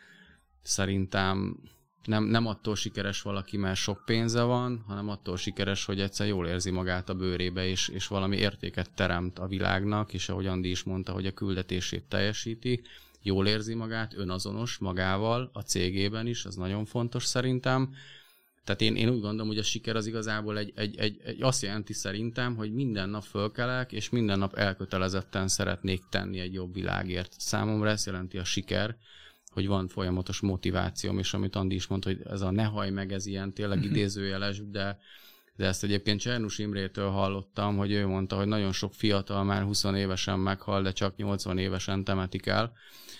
szerintem nem, nem attól sikeres valaki, mert sok pénze van, hanem attól sikeres, hogy egyszer jól érzi magát a bőrébe, és, és valami értéket teremt a világnak, és ahogy Andi is mondta, hogy a küldetését teljesíti, jól érzi magát, önazonos magával, a cégében is, az nagyon fontos szerintem. Tehát én, én úgy gondolom, hogy a siker az igazából egy, egy, egy, egy azt jelenti szerintem, hogy minden nap fölkelek, és minden nap elkötelezetten szeretnék tenni egy jobb világért. Számomra ezt jelenti a siker, hogy van folyamatos motivációm, és amit Andi is mondta, hogy ez a ne haj meg, ez ilyen tényleg mhm. idézőjeles, de, de ezt egyébként Csernus Imrétől hallottam, hogy ő mondta, hogy nagyon sok fiatal már 20 évesen meghal, de csak 80 évesen temetik el.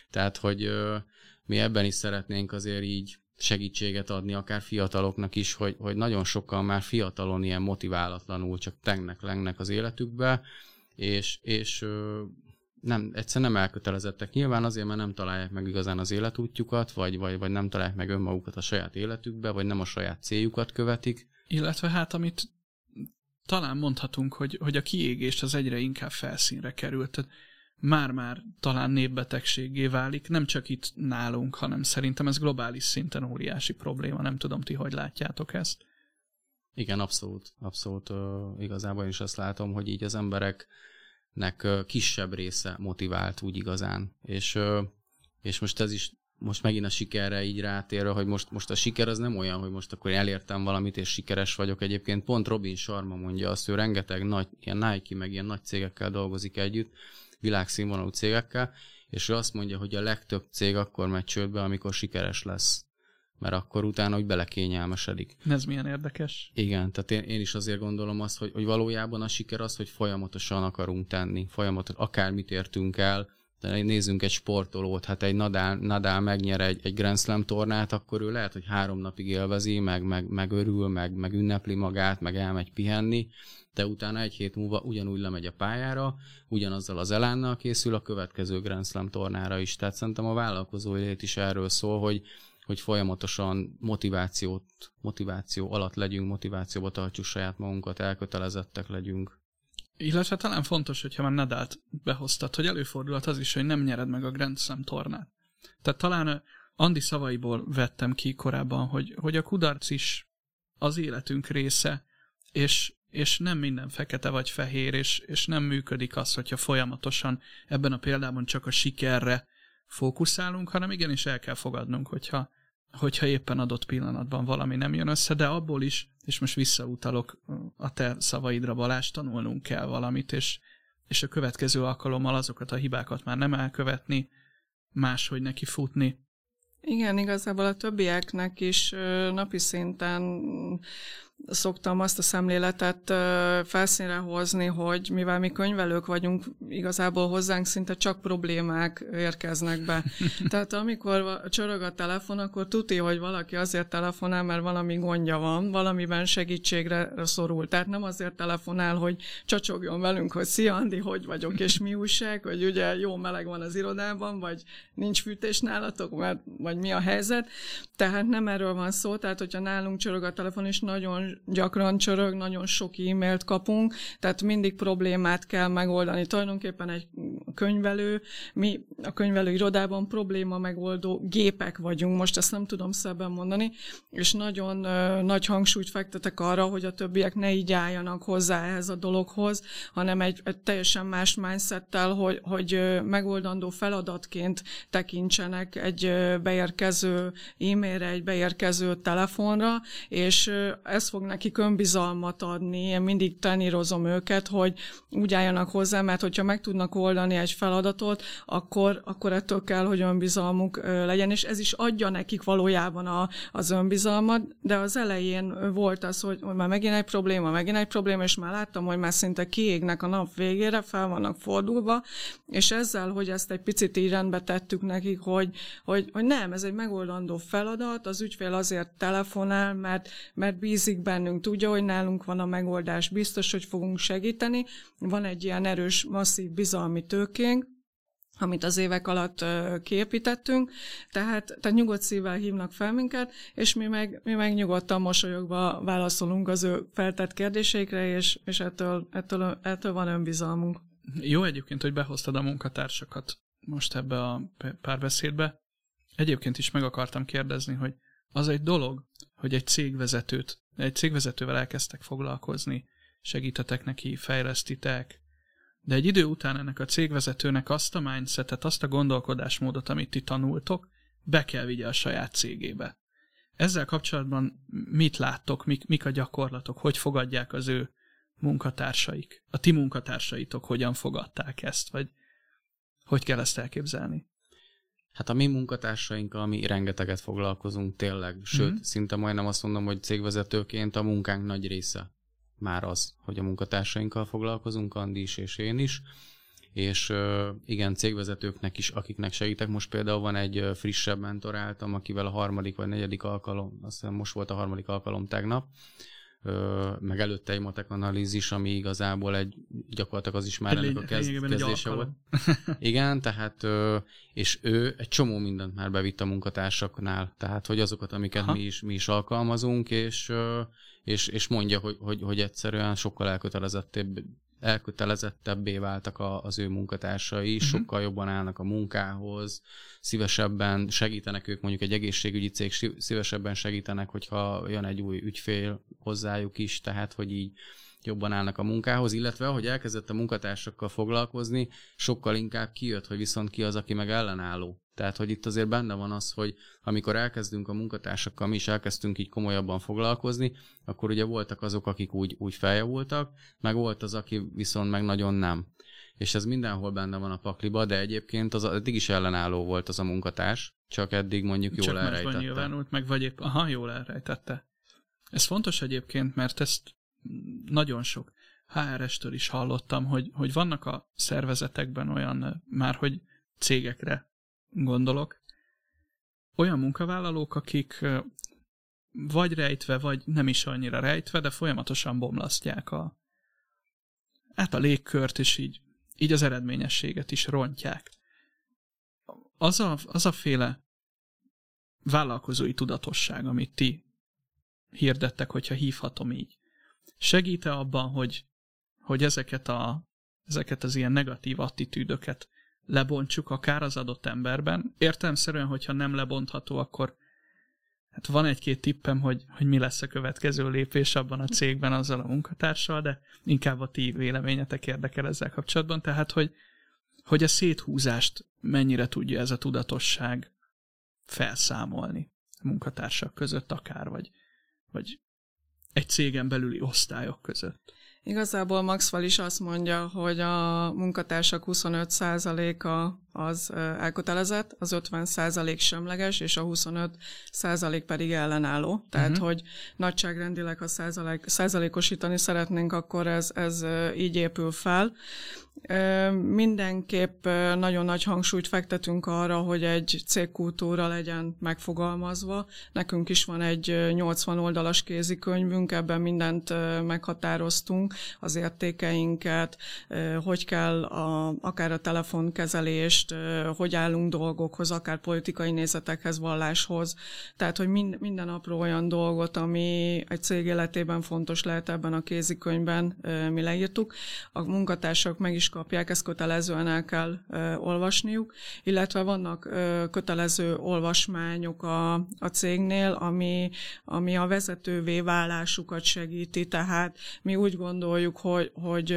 Tehát, hogy ö, mi ebben is szeretnénk azért így segítséget adni, akár fiataloknak is, hogy, hogy nagyon sokan már fiatalon ilyen motiválatlanul csak tengnek, lengnek az életükbe, és, és nem, egyszer nem elkötelezettek. Nyilván azért, mert nem találják meg igazán az életútjukat, vagy, vagy, vagy nem találják meg önmagukat a saját életükbe, vagy nem a saját céljukat követik. Illetve hát, amit talán mondhatunk, hogy, hogy a kiégés az egyre inkább felszínre került. Tehát már-már talán népbetegségé válik, nem csak itt nálunk, hanem szerintem ez globális szinten óriási probléma. Nem tudom, ti hogy látjátok ezt? Igen, abszolút. Abszolút. Uh, igazából is azt látom, hogy így az emberek nek kisebb része motivált úgy igazán. És, és most ez is most megint a sikerre így rátérve, hogy most, most a siker az nem olyan, hogy most akkor elértem valamit, és sikeres vagyok. Egyébként pont Robin Sharma mondja azt, ő rengeteg nagy, ilyen Nike, meg ilyen nagy cégekkel dolgozik együtt, világszínvonalú cégekkel, és ő azt mondja, hogy a legtöbb cég akkor megy csődbe, amikor sikeres lesz mert akkor utána hogy belekényelmesedik. Ez milyen érdekes. Igen, tehát én, én is azért gondolom azt, hogy, hogy valójában a siker az, hogy folyamatosan akarunk tenni, folyamatosan, akármit értünk el, de nézzünk egy sportolót, hát egy Nadal, Nadal megnyer egy, egy Grand Slam tornát, akkor ő lehet, hogy három napig élvezi, meg, meg, meg örül, meg, meg ünnepli magát, meg elmegy pihenni, de utána egy hét múlva ugyanúgy lemegy a pályára, ugyanazzal az elánnal készül a következő Grand Slam tornára is. Tehát szerintem a vállalkozói lét is erről szól, hogy, hogy folyamatosan motivációt, motiváció alatt legyünk, motivációba tartjuk saját magunkat, elkötelezettek legyünk. Illetve talán fontos, hogyha már Nadált behoztad, hogy előfordulhat az is, hogy nem nyered meg a Grand Slam tornát. Tehát talán Andi szavaiból vettem ki korábban, hogy, hogy a kudarc is az életünk része, és, és nem minden fekete vagy fehér, és, és nem működik az, hogyha folyamatosan ebben a példában csak a sikerre fókuszálunk, hanem igenis el kell fogadnunk, hogyha, hogyha éppen adott pillanatban valami nem jön össze, de abból is, és most visszautalok a te szavaidra, Balázs, tanulnunk kell valamit, és, és a következő alkalommal azokat a hibákat már nem elkövetni, máshogy neki futni. Igen, igazából a többieknek is napi szinten szoktam azt a szemléletet felszínre hozni, hogy mivel mi könyvelők vagyunk, igazából hozzánk szinte csak problémák érkeznek be. Tehát amikor csörög a telefon, akkor tuti, hogy valaki azért telefonál, mert valami gondja van, valamiben segítségre szorul. Tehát nem azért telefonál, hogy csacsogjon velünk, hogy szia Andi, hogy vagyok, és mi újság, hogy ugye jó meleg van az irodában, vagy nincs fűtés nálatok, mert, vagy mi a helyzet. Tehát nem erről van szó, tehát hogyha nálunk csörög a telefon, és nagyon gyakran csörög, nagyon sok e-mailt kapunk, tehát mindig problémát kell megoldani. Tulajdonképpen egy könyvelő, mi a könyvelő irodában probléma megoldó gépek vagyunk, most ezt nem tudom szebben mondani, és nagyon uh, nagy hangsúlyt fektetek arra, hogy a többiek ne így álljanak hozzá ehhez a dologhoz, hanem egy, egy teljesen más mindsettel, hogy, hogy megoldandó feladatként tekintsenek egy beérkező e-mailre, egy beérkező telefonra, és ez fog nekik önbizalmat adni. Én mindig tanírozom őket, hogy úgy álljanak hozzá, mert hogyha meg tudnak oldani egy feladatot, akkor, akkor ettől kell, hogy önbizalmuk legyen, és ez is adja nekik valójában a, az önbizalmat, de az elején volt az, hogy, hogy már megint egy probléma, megint egy probléma, és már láttam, hogy már szinte kiégnek a nap végére, fel vannak fordulva, és ezzel, hogy ezt egy picit így rendbe tettük nekik, hogy, hogy, hogy nem, ez egy megoldandó feladat, az ügyfél azért telefonál, mert, mert bízik bennünk, tudja, hogy nálunk van a megoldás, biztos, hogy fogunk segíteni. Van egy ilyen erős, masszív bizalmi tőkénk, amit az évek alatt kiépítettünk, tehát, tehát nyugodt szívvel hívnak fel minket, és mi meg, mi meg nyugodtan mosolyogva válaszolunk az ő feltett kérdéseikre, és, és ettől, ettől, ettől van önbizalmunk. Jó egyébként, hogy behoztad a munkatársakat most ebbe a párbeszédbe. Egyébként is meg akartam kérdezni, hogy az egy dolog, hogy egy cégvezetőt, egy cégvezetővel elkezdtek foglalkozni, segítetek neki, fejlesztitek, de egy idő után ennek a cégvezetőnek azt a mindsetet, azt a gondolkodásmódot, amit ti tanultok, be kell vigye a saját cégébe. Ezzel kapcsolatban mit láttok, mik, mik a gyakorlatok, hogy fogadják az ő munkatársaik? A ti munkatársaitok hogyan fogadták ezt, vagy hogy kell ezt elképzelni? Hát a mi munkatársainkkal mi rengeteget foglalkozunk tényleg, sőt, mm-hmm. szinte majdnem azt mondom, hogy cégvezetőként a munkánk nagy része már az, hogy a munkatársainkkal foglalkozunk, Andi is és én is, és igen, cégvezetőknek is, akiknek segítek. Most például van egy frissebb mentoráltam, akivel a harmadik vagy negyedik alkalom, azt hiszem most volt a harmadik alkalom tegnap, meg előtte egy matek analízis, ami igazából egy, gyakorlatilag az is már ennek a kezd, kezdése volt. Igen, tehát, és ő egy csomó mindent már bevitt a munkatársaknál, tehát, hogy azokat, amiket mi is, mi is alkalmazunk, és, és, és mondja, hogy, hogy, hogy egyszerűen sokkal elkötelezettebb, elkötelezettebbé váltak a, az ő munkatársai, uh-huh. sokkal jobban állnak a munkához, szívesebben segítenek ők, mondjuk egy egészségügyi cég szívesebben segítenek, hogyha jön egy új ügyfél hozzájuk is, tehát hogy így jobban állnak a munkához, illetve ahogy elkezdett a munkatársakkal foglalkozni, sokkal inkább kijött, hogy viszont ki az, aki meg ellenálló. Tehát, hogy itt azért benne van az, hogy amikor elkezdünk a munkatársakkal, mi is elkezdtünk így komolyabban foglalkozni, akkor ugye voltak azok, akik úgy, úgy feljavultak, meg volt az, aki viszont meg nagyon nem. És ez mindenhol benne van a pakliba, de egyébként az eddig is ellenálló volt az a munkatárs, csak eddig mondjuk jól csak elrejtette. Csak nyilvánult, meg vagy épp, aha, jól elrejtette. Ez fontos egyébként, mert ezt nagyon sok HR-estől is hallottam, hogy, hogy vannak a szervezetekben olyan, már hogy cégekre gondolok, olyan munkavállalók, akik vagy rejtve, vagy nem is annyira rejtve, de folyamatosan bomlasztják a, hát a légkört, és így, így az eredményességet is rontják. Az a, az a féle vállalkozói tudatosság, amit ti hirdettek, hogyha hívhatom így, segít-e abban, hogy, hogy ezeket, a, ezeket az ilyen negatív attitűdöket lebontsuk akár az adott emberben. Értelemszerűen, hogyha nem lebontható, akkor hát van egy-két tippem, hogy, hogy mi lesz a következő lépés abban a cégben azzal a munkatársal, de inkább a ti véleményetek érdekel ezzel kapcsolatban. Tehát, hogy, hogy a széthúzást mennyire tudja ez a tudatosság felszámolni a munkatársak között akár, vagy, vagy egy cégen belüli osztályok között. Igazából Maxwell is azt mondja, hogy a munkatársak 25%-a az elkötelezett, az 50% semleges, és a 25% pedig ellenálló. Tehát, uh-huh. hogy nagyságrendileg, ha százalék, százalékosítani szeretnénk, akkor ez, ez így épül fel. Mindenképp nagyon nagy hangsúlyt fektetünk arra, hogy egy cégkultúra legyen megfogalmazva. Nekünk is van egy 80 oldalas kézikönyvünk, ebben mindent meghatároztunk, az értékeinket, hogy kell a, akár a telefonkezelést, hogy állunk dolgokhoz, akár politikai nézetekhez, valláshoz. Tehát, hogy minden apró olyan dolgot, ami egy cég életében fontos lehet ebben a kézikönyvben, mi leírtuk. A munkatársak meg is kapják, ezt kötelezően el kell ö, olvasniuk, illetve vannak ö, kötelező olvasmányok a, a cégnél, ami, ami a vezetővé válásukat segíti, tehát mi úgy gondoljuk, hogy, hogy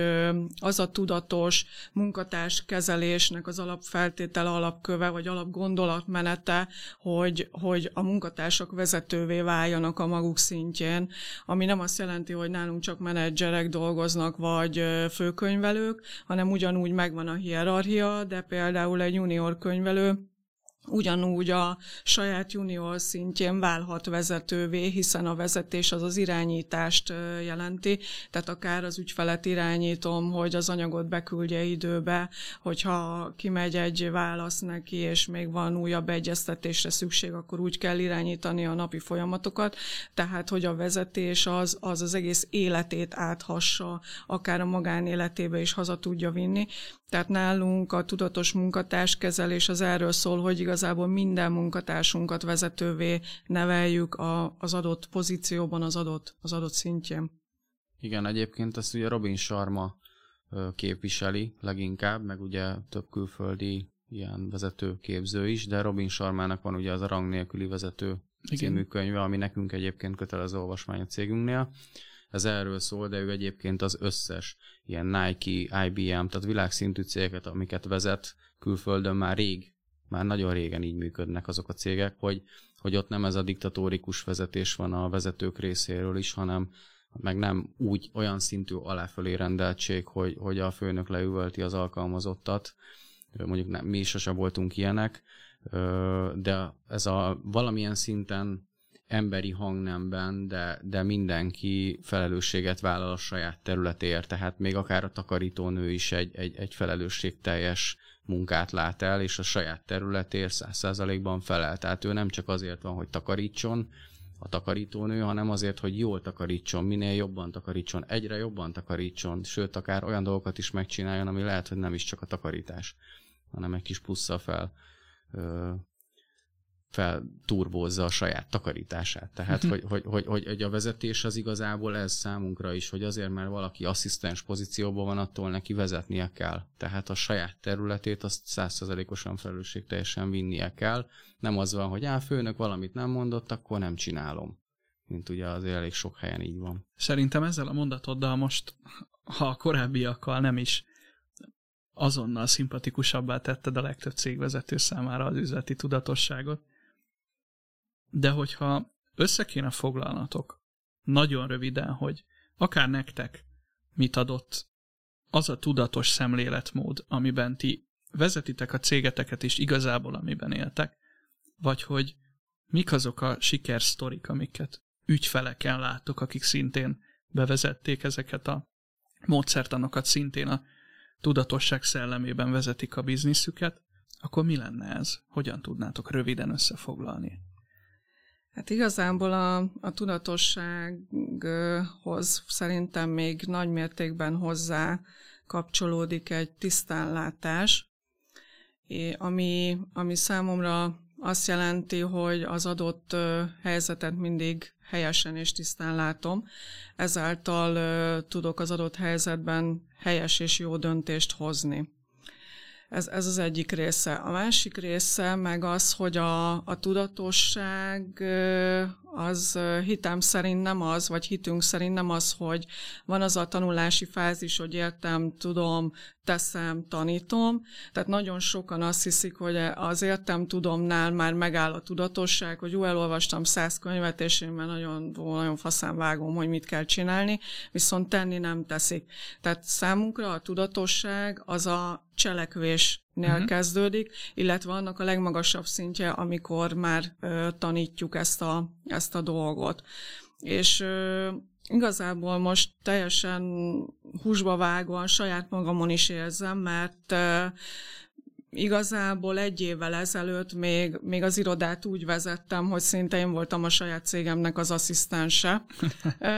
az a tudatos munkatárs kezelésnek az alapfeltétele, alapköve, vagy alapgondolatmenete, hogy, hogy a munkatársak vezetővé váljanak a maguk szintjén, ami nem azt jelenti, hogy nálunk csak menedzserek dolgoznak, vagy főkönyvelők, hanem ugyanúgy megvan a hierarchia, de például egy junior könyvelő ugyanúgy a saját junior szintjén válhat vezetővé, hiszen a vezetés az az irányítást jelenti, tehát akár az ügyfelet irányítom, hogy az anyagot beküldje időbe, hogyha kimegy egy válasz neki, és még van újabb egyeztetésre szükség, akkor úgy kell irányítani a napi folyamatokat, tehát hogy a vezetés az az, az egész életét áthassa, akár a magánéletébe is haza tudja vinni, tehát nálunk a tudatos munkatárskezelés az erről szól, hogy igazából minden munkatársunkat vezetővé neveljük a, az adott pozícióban, az adott, az adott szintjén. Igen, egyébként ezt ugye Robin Sharma képviseli leginkább, meg ugye több külföldi ilyen vezető képző is, de Robin Sharmának van ugye az a rang nélküli vezető Igen. című könyve, ami nekünk egyébként kötelező olvasmány a cégünknél ez erről szól, de ő egyébként az összes ilyen Nike, IBM, tehát világszintű cégeket, amiket vezet külföldön már rég, már nagyon régen így működnek azok a cégek, hogy, hogy ott nem ez a diktatórikus vezetés van a vezetők részéről is, hanem meg nem úgy olyan szintű aláfölé rendeltség, hogy, hogy a főnök leüvölti az alkalmazottat, mondjuk nem, mi is sose voltunk ilyenek, de ez a valamilyen szinten emberi hangnemben, de, de mindenki felelősséget vállal a saját területéért, tehát még akár a takarítónő is egy, egy, egy felelősségteljes munkát lát el, és a saját területért száz százalékban felel. Tehát ő nem csak azért van, hogy takarítson, a takarítónő, hanem azért, hogy jól takarítson, minél jobban takarítson, egyre jobban takarítson, sőt, akár olyan dolgokat is megcsináljon, ami lehet, hogy nem is csak a takarítás, hanem egy kis plusszal fel felturbózza a saját takarítását. Tehát, hogy, hogy, hogy, hogy, hogy a vezetés az igazából ez számunkra is, hogy azért, mert valaki asszisztens pozícióban van, attól neki vezetnie kell. Tehát a saját területét azt százszerzalékosan felelősségteljesen vinnie kell. Nem az van, hogy á, főnök valamit nem mondott, akkor nem csinálom. Mint ugye azért elég sok helyen így van. Szerintem ezzel a mondatoddal most, ha a korábbiakkal nem is azonnal szimpatikusabbá tetted a legtöbb cégvezető számára az üzleti tudatosságot, de hogyha össze kéne foglalnatok nagyon röviden, hogy akár nektek mit adott az a tudatos szemléletmód, amiben ti vezetitek a cégeteket is igazából, amiben éltek, vagy hogy mik azok a sikersztorik, amiket ügyfeleken látok, akik szintén bevezették ezeket a módszertanokat, szintén a tudatosság szellemében vezetik a bizniszüket, akkor mi lenne ez? Hogyan tudnátok röviden összefoglalni? Hát igazából a, a tudatossághoz szerintem még nagy mértékben hozzá kapcsolódik egy tisztánlátás, ami, ami számomra azt jelenti, hogy az adott helyzetet mindig helyesen és tisztán látom, ezáltal tudok az adott helyzetben helyes és jó döntést hozni. Ez, ez az egyik része. A másik része meg az, hogy a, a tudatosság az hitem szerint nem az, vagy hitünk szerint nem az, hogy van az a tanulási fázis, hogy értem, tudom, teszem, tanítom. Tehát nagyon sokan azt hiszik, hogy az értem, tudomnál már megáll a tudatosság, hogy jó, elolvastam száz könyvet, és én már nagyon, nagyon faszán vágom, hogy mit kell csinálni, viszont tenni nem teszik. Tehát számunkra a tudatosság az a cselekvésnél uh-huh. kezdődik, illetve annak a legmagasabb szintje, amikor már ö, tanítjuk ezt a, ezt a dolgot. És ö, igazából most teljesen húsba vágóan saját magamon is érzem, mert igazából egy évvel ezelőtt még, még az irodát úgy vezettem, hogy szinte én voltam a saját cégemnek az asszisztense.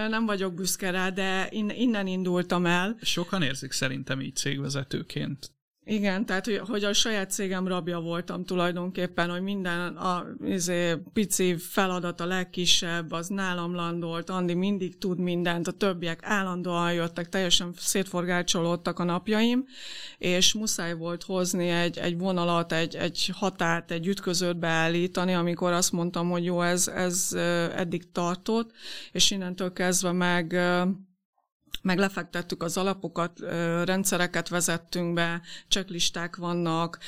Nem vagyok büszke rá, de innen indultam el. Sokan érzik szerintem így cégvezetőként. Igen, tehát hogy, hogy a saját cégem rabja voltam tulajdonképpen, hogy minden a izé, pici feladat, a legkisebb, az nálam landolt, Andi mindig tud mindent, a többiek állandóan jöttek, teljesen szétforgácsolódtak a napjaim, és muszáj volt hozni egy, egy vonalat, egy, egy határt, egy ütközőt beállítani, amikor azt mondtam, hogy jó, ez, ez eddig tartott, és innentől kezdve meg meg lefektettük az alapokat, rendszereket vezettünk be, checklisták vannak,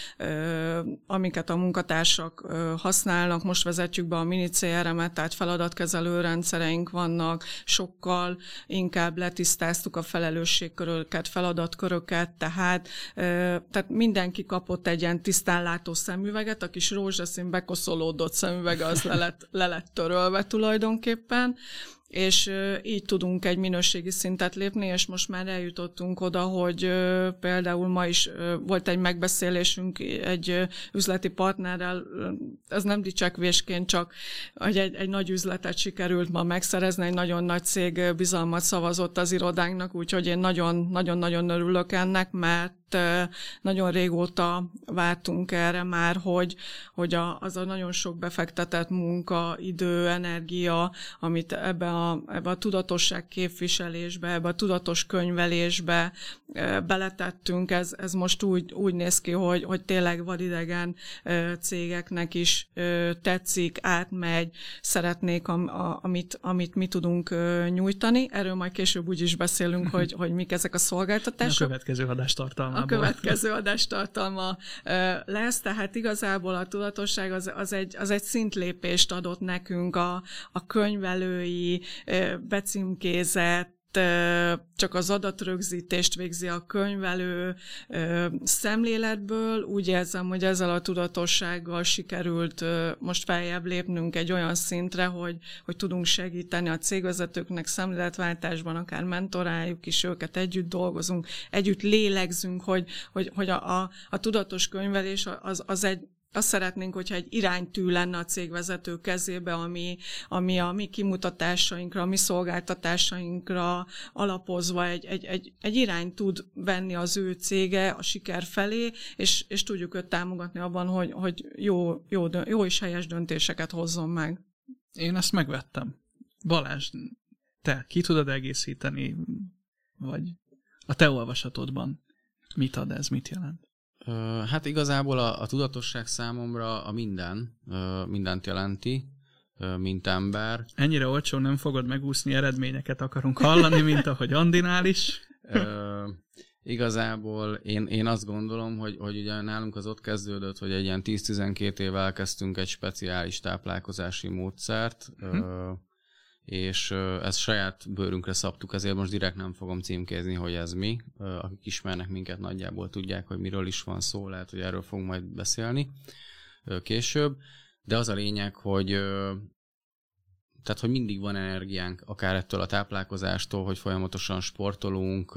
amiket a munkatársak használnak, most vezetjük be a mini CRM-et, tehát feladatkezelő rendszereink vannak, sokkal inkább letisztáztuk a felelősségköröket, feladatköröket, tehát, tehát mindenki kapott egy ilyen tisztánlátó szemüveget, a kis rózsaszín bekoszolódott szemüvege az le lett, le lett törölve tulajdonképpen, és így tudunk egy minőségi szintet lépni, és most már eljutottunk oda, hogy például ma is volt egy megbeszélésünk egy üzleti partnerrel, ez nem dicsekvésként, csak hogy egy, egy nagy üzletet sikerült ma megszerezni, egy nagyon nagy cég bizalmat szavazott az irodánknak, úgyhogy én nagyon-nagyon örülök ennek, mert nagyon régóta vártunk erre már, hogy, hogy a, az a nagyon sok befektetett munka, idő, energia, amit ebbe a, ebbe a tudatosság képviselésbe, ebbe a tudatos könyvelésbe beletettünk, ez, ez most úgy, úgy néz ki, hogy, hogy tényleg vadidegen cégeknek is tetszik, átmegy, szeretnék, am, a, amit, amit mi tudunk nyújtani. Erről majd később úgy is beszélünk, hogy, hogy mik ezek a szolgáltatások. A következő adás tartalmából. A következő adás tartalma lesz, tehát igazából a tudatosság az, az, egy, az egy szintlépést adott nekünk a, a könyvelői, becímkézett, csak az adatrögzítést végzi a könyvelő szemléletből. Úgy érzem, hogy ezzel a tudatossággal sikerült most feljebb lépnünk egy olyan szintre, hogy, hogy tudunk segíteni a cégvezetőknek szemléletváltásban, akár mentoráljuk is őket, együtt dolgozunk, együtt lélegzünk, hogy, hogy, hogy a, a, a tudatos könyvelés az, az egy azt szeretnénk, hogyha egy iránytű lenne a cégvezető kezébe, ami, ami a mi kimutatásainkra, a mi szolgáltatásainkra alapozva egy, egy, egy, egy irány tud venni az ő cége a siker felé, és, és tudjuk őt támogatni abban, hogy, hogy jó, jó, jó és helyes döntéseket hozzon meg. Én ezt megvettem. Balázs, te ki tudod egészíteni, vagy a te olvasatodban mit ad ez, mit jelent? Hát igazából a, a tudatosság számomra a minden, mindent jelenti, mint ember. Ennyire olcsó nem fogod megúszni, eredményeket akarunk hallani, mint ahogy Andinál is. Igazából én, én azt gondolom, hogy, hogy ugye nálunk az ott kezdődött, hogy egy ilyen 10-12 év elkezdtünk egy speciális táplálkozási módszert, uh-huh és ezt saját bőrünkre szabtuk, ezért most direkt nem fogom címkézni, hogy ez mi. Akik ismernek minket nagyjából tudják, hogy miről is van szó, lehet, hogy erről fogunk majd beszélni később. De az a lényeg, hogy tehát, hogy mindig van energiánk, akár ettől a táplálkozástól, hogy folyamatosan sportolunk,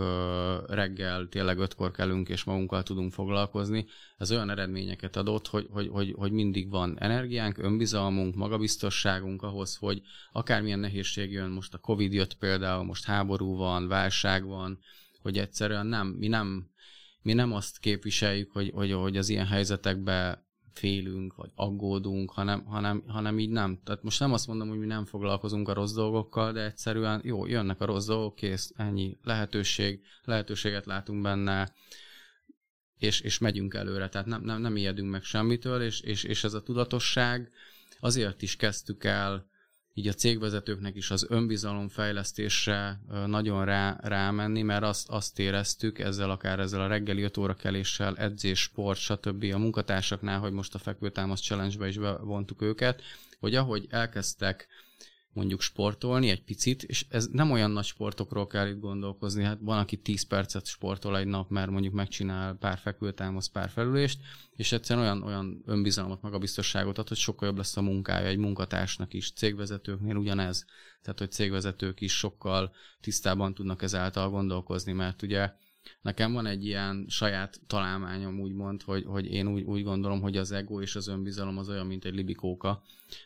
reggel tényleg ötkor kelünk, és magunkkal tudunk foglalkozni. Ez olyan eredményeket adott, hogy, hogy, hogy, hogy mindig van energiánk, önbizalmunk, magabiztosságunk ahhoz, hogy akármilyen nehézség jön, most a Covid jött például, most háború van, válság van, hogy egyszerűen nem, mi nem, mi nem azt képviseljük, hogy, hogy, hogy az ilyen helyzetekben félünk, vagy aggódunk, hanem, hanem, hanem így nem. Tehát most nem azt mondom, hogy mi nem foglalkozunk a rossz dolgokkal, de egyszerűen jó, jönnek a rossz dolgok, kész, ennyi lehetőség, lehetőséget látunk benne, és, és megyünk előre, tehát nem, nem, nem ijedünk meg semmitől, és, és, és ez a tudatosság azért is kezdtük el így a cégvezetőknek is az önbizalomfejlesztésre nagyon rá, rámenni, mert azt, azt éreztük ezzel akár ezzel a reggeli 5 óra keléssel, edzés, sport, stb. a munkatársaknál, hogy most a fekvőtámasz challenge-be is bevontuk őket, hogy ahogy elkezdtek mondjuk sportolni egy picit, és ez nem olyan nagy sportokról kell itt gondolkozni, hát van, aki 10 percet sportol egy nap, mert mondjuk megcsinál pár fekvőtámasz, pár felülést, és egyszerűen olyan, olyan önbizalmat, magabiztosságot ad, hogy sokkal jobb lesz a munkája egy munkatársnak is, cégvezetőknél ugyanez. Tehát, hogy cégvezetők is sokkal tisztában tudnak ezáltal gondolkozni, mert ugye Nekem van egy ilyen saját találmányom, úgymond, hogy, hogy én úgy, úgy gondolom, hogy az ego és az önbizalom az olyan, mint egy libikóka,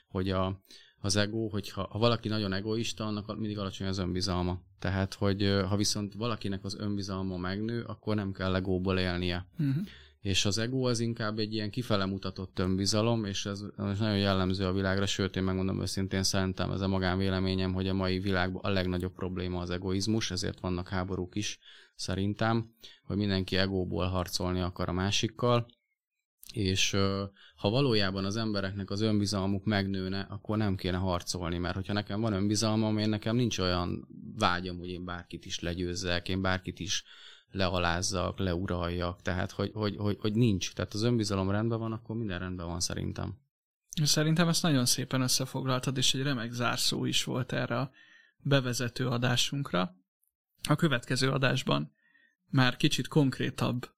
hogy a, az ego, hogyha ha valaki nagyon egoista, annak mindig alacsony az önbizalma. Tehát, hogy ha viszont valakinek az önbizalma megnő, akkor nem kell egóból élnie. Uh-huh. És az ego az inkább egy ilyen kifele mutatott önbizalom, és ez, ez nagyon jellemző a világra, sőt, én megmondom őszintén, szerintem ez a magánvéleményem, hogy a mai világban a legnagyobb probléma az egoizmus, ezért vannak háborúk is, szerintem, hogy mindenki egóból harcolni akar a másikkal, és ha valójában az embereknek az önbizalmuk megnőne, akkor nem kéne harcolni, mert hogyha nekem van önbizalmam, én nekem nincs olyan vágyam, hogy én bárkit is legyőzzek, én bárkit is lealázzak, leuraljak, tehát hogy, hogy, hogy, hogy nincs. Tehát az önbizalom rendben van, akkor minden rendben van szerintem. Szerintem ezt nagyon szépen összefoglaltad, és egy remek zárszó is volt erre a bevezető adásunkra. A következő adásban már kicsit konkrétabb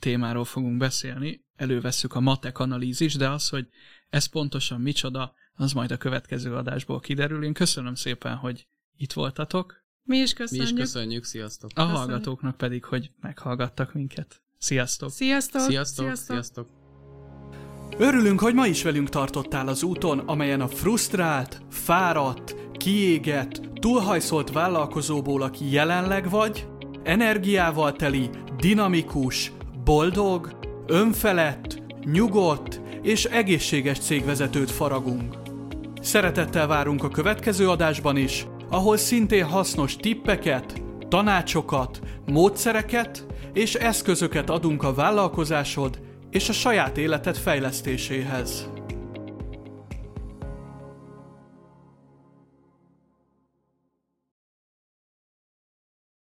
témáról fogunk beszélni, elővesszük a matek analízis, de az, hogy ez pontosan micsoda, az majd a következő adásból kiderül. Én köszönöm szépen, hogy itt voltatok. Mi is köszönjük. Mi is köszönjük, sziasztok. A köszönjük. hallgatóknak pedig, hogy meghallgattak minket. Sziasztok! Sziasztok! Sziasztok! Sziasztok! sziasztok. Örülünk, hogy ma is velünk tartottál az úton, amelyen a frusztrált, fáradt, kiégett, túlhajszolt vállalkozóból, aki jelenleg vagy, energiával teli, dinamikus, boldog, önfelett, nyugodt és egészséges cégvezetőt faragunk. Szeretettel várunk a következő adásban is, ahol szintén hasznos tippeket, tanácsokat, módszereket és eszközöket adunk a vállalkozásod és a saját életed fejlesztéséhez.